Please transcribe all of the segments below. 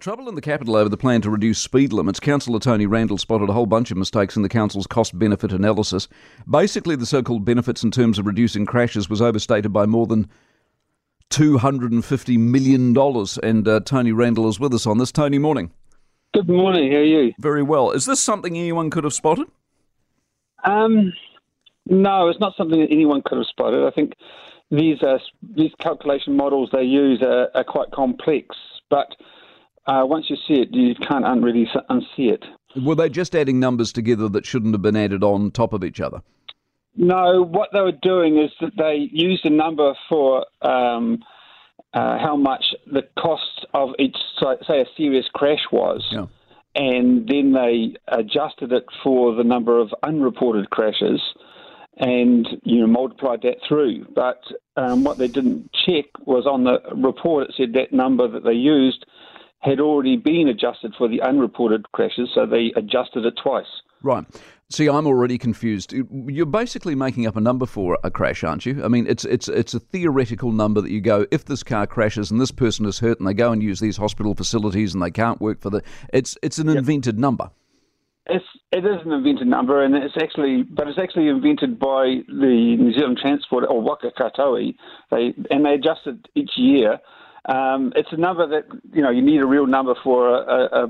Trouble in the capital over the plan to reduce speed limits. Councillor Tony Randle spotted a whole bunch of mistakes in the council's cost benefit analysis. Basically, the so called benefits in terms of reducing crashes was overstated by more than $250 million. And uh, Tony Randle is with us on this. Tony, morning. Good morning. How are you? Very well. Is this something anyone could have spotted? Um, no, it's not something that anyone could have spotted. I think these uh, these calculation models they use are, are quite complex, but uh, once you see it, you can't un- really unsee it. Were they just adding numbers together that shouldn't have been added on top of each other? No, what they were doing is that they used a number for um, uh, how much the cost of each, say, a serious crash was. Yeah. And then they adjusted it for the number of unreported crashes and you know multiplied that through. But um, what they didn't check was on the report it said that number that they used had already been adjusted for the unreported crashes, so they adjusted it twice. Right. See, I'm already confused. You're basically making up a number for a crash, aren't you? I mean, it's it's it's a theoretical number that you go if this car crashes and this person is hurt and they go and use these hospital facilities and they can't work for the. It's it's an yep. invented number. It's it is an invented number, and it's actually, but it's actually invented by the New Zealand Transport or Waka Kotahi. They and they adjust it each year. Um, it's a number that you know you need a real number for a, a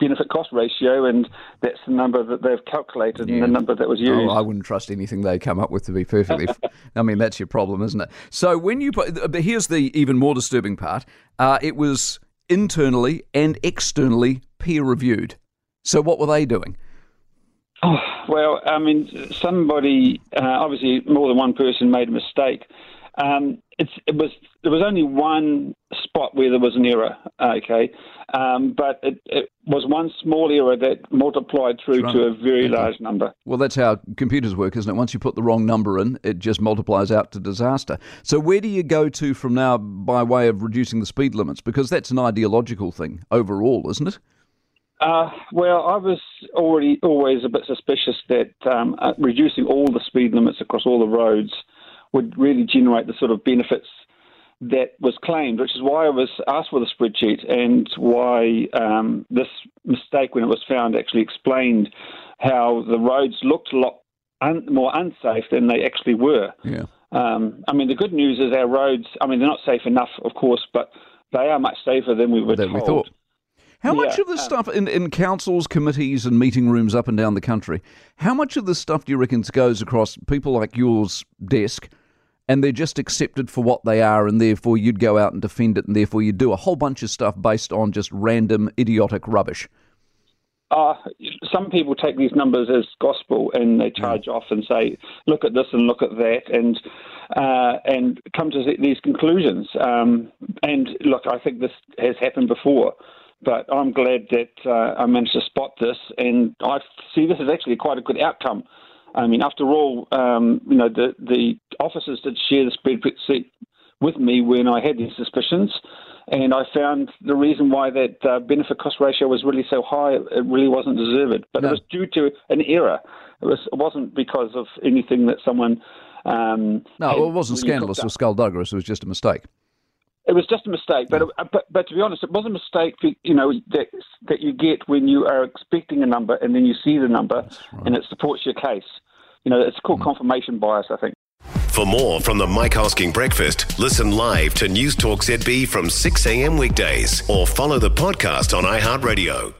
benefit cost ratio, and that's the number that they've calculated yeah. and the number that was used. Oh, I wouldn't trust anything they come up with to be perfectly. I mean, that's your problem, isn't it? So when you put, but here's the even more disturbing part: uh, it was internally and externally peer reviewed. So what were they doing? Oh, well, I mean, somebody, uh, obviously, more than one person made a mistake. Um, it was there was only one spot where there was an error, okay, um, but it, it, was one small error that multiplied through right. to a very okay. large number. Well, that's how computers work, isn't it? Once you put the wrong number in, it just multiplies out to disaster. So, where do you go to from now by way of reducing the speed limits? Because that's an ideological thing overall, isn't it? Uh, well, I was already always a bit suspicious that um, uh, reducing all the speed limits across all the roads would really generate the sort of benefits that was claimed, which is why I was asked for the spreadsheet and why um, this mistake, when it was found, actually explained how the roads looked a lot un- more unsafe than they actually were. Yeah. Um, I mean, the good news is our roads. I mean, they're not safe enough, of course, but they are much safer than we were than told. We thought. How yeah, much of this um, stuff in, in councils, committees, and meeting rooms up and down the country, how much of this stuff do you reckon goes across people like yours desk and they're just accepted for what they are, and therefore you'd go out and defend it, and therefore you'd do a whole bunch of stuff based on just random, idiotic rubbish? Uh, some people take these numbers as gospel and they charge yeah. off and say, "Look at this and look at that," and uh, and come to these conclusions. Um, and look, I think this has happened before, but I'm glad that uh, I managed to spot this, and I see this as actually quite a good outcome I mean, after all, um, you know, the, the officers did share the spreadsheet with me when I had these suspicions, and I found the reason why that uh, benefit cost ratio was really so high, it really wasn't deserved. But no. it was due to an error. It, was, it wasn't because of anything that someone. Um, no, it wasn't scandalous or skullduggerous. It was just a mistake. It was just a mistake, but, yeah. but but to be honest, it was a mistake. You know that that you get when you are expecting a number and then you see the number right. and it supports your case you know, it's called mm. confirmation bias, I think. For more from the Mike Hosking Breakfast, listen live to News Talk ZB from 6 a.m. weekdays or follow the podcast on iHeartRadio.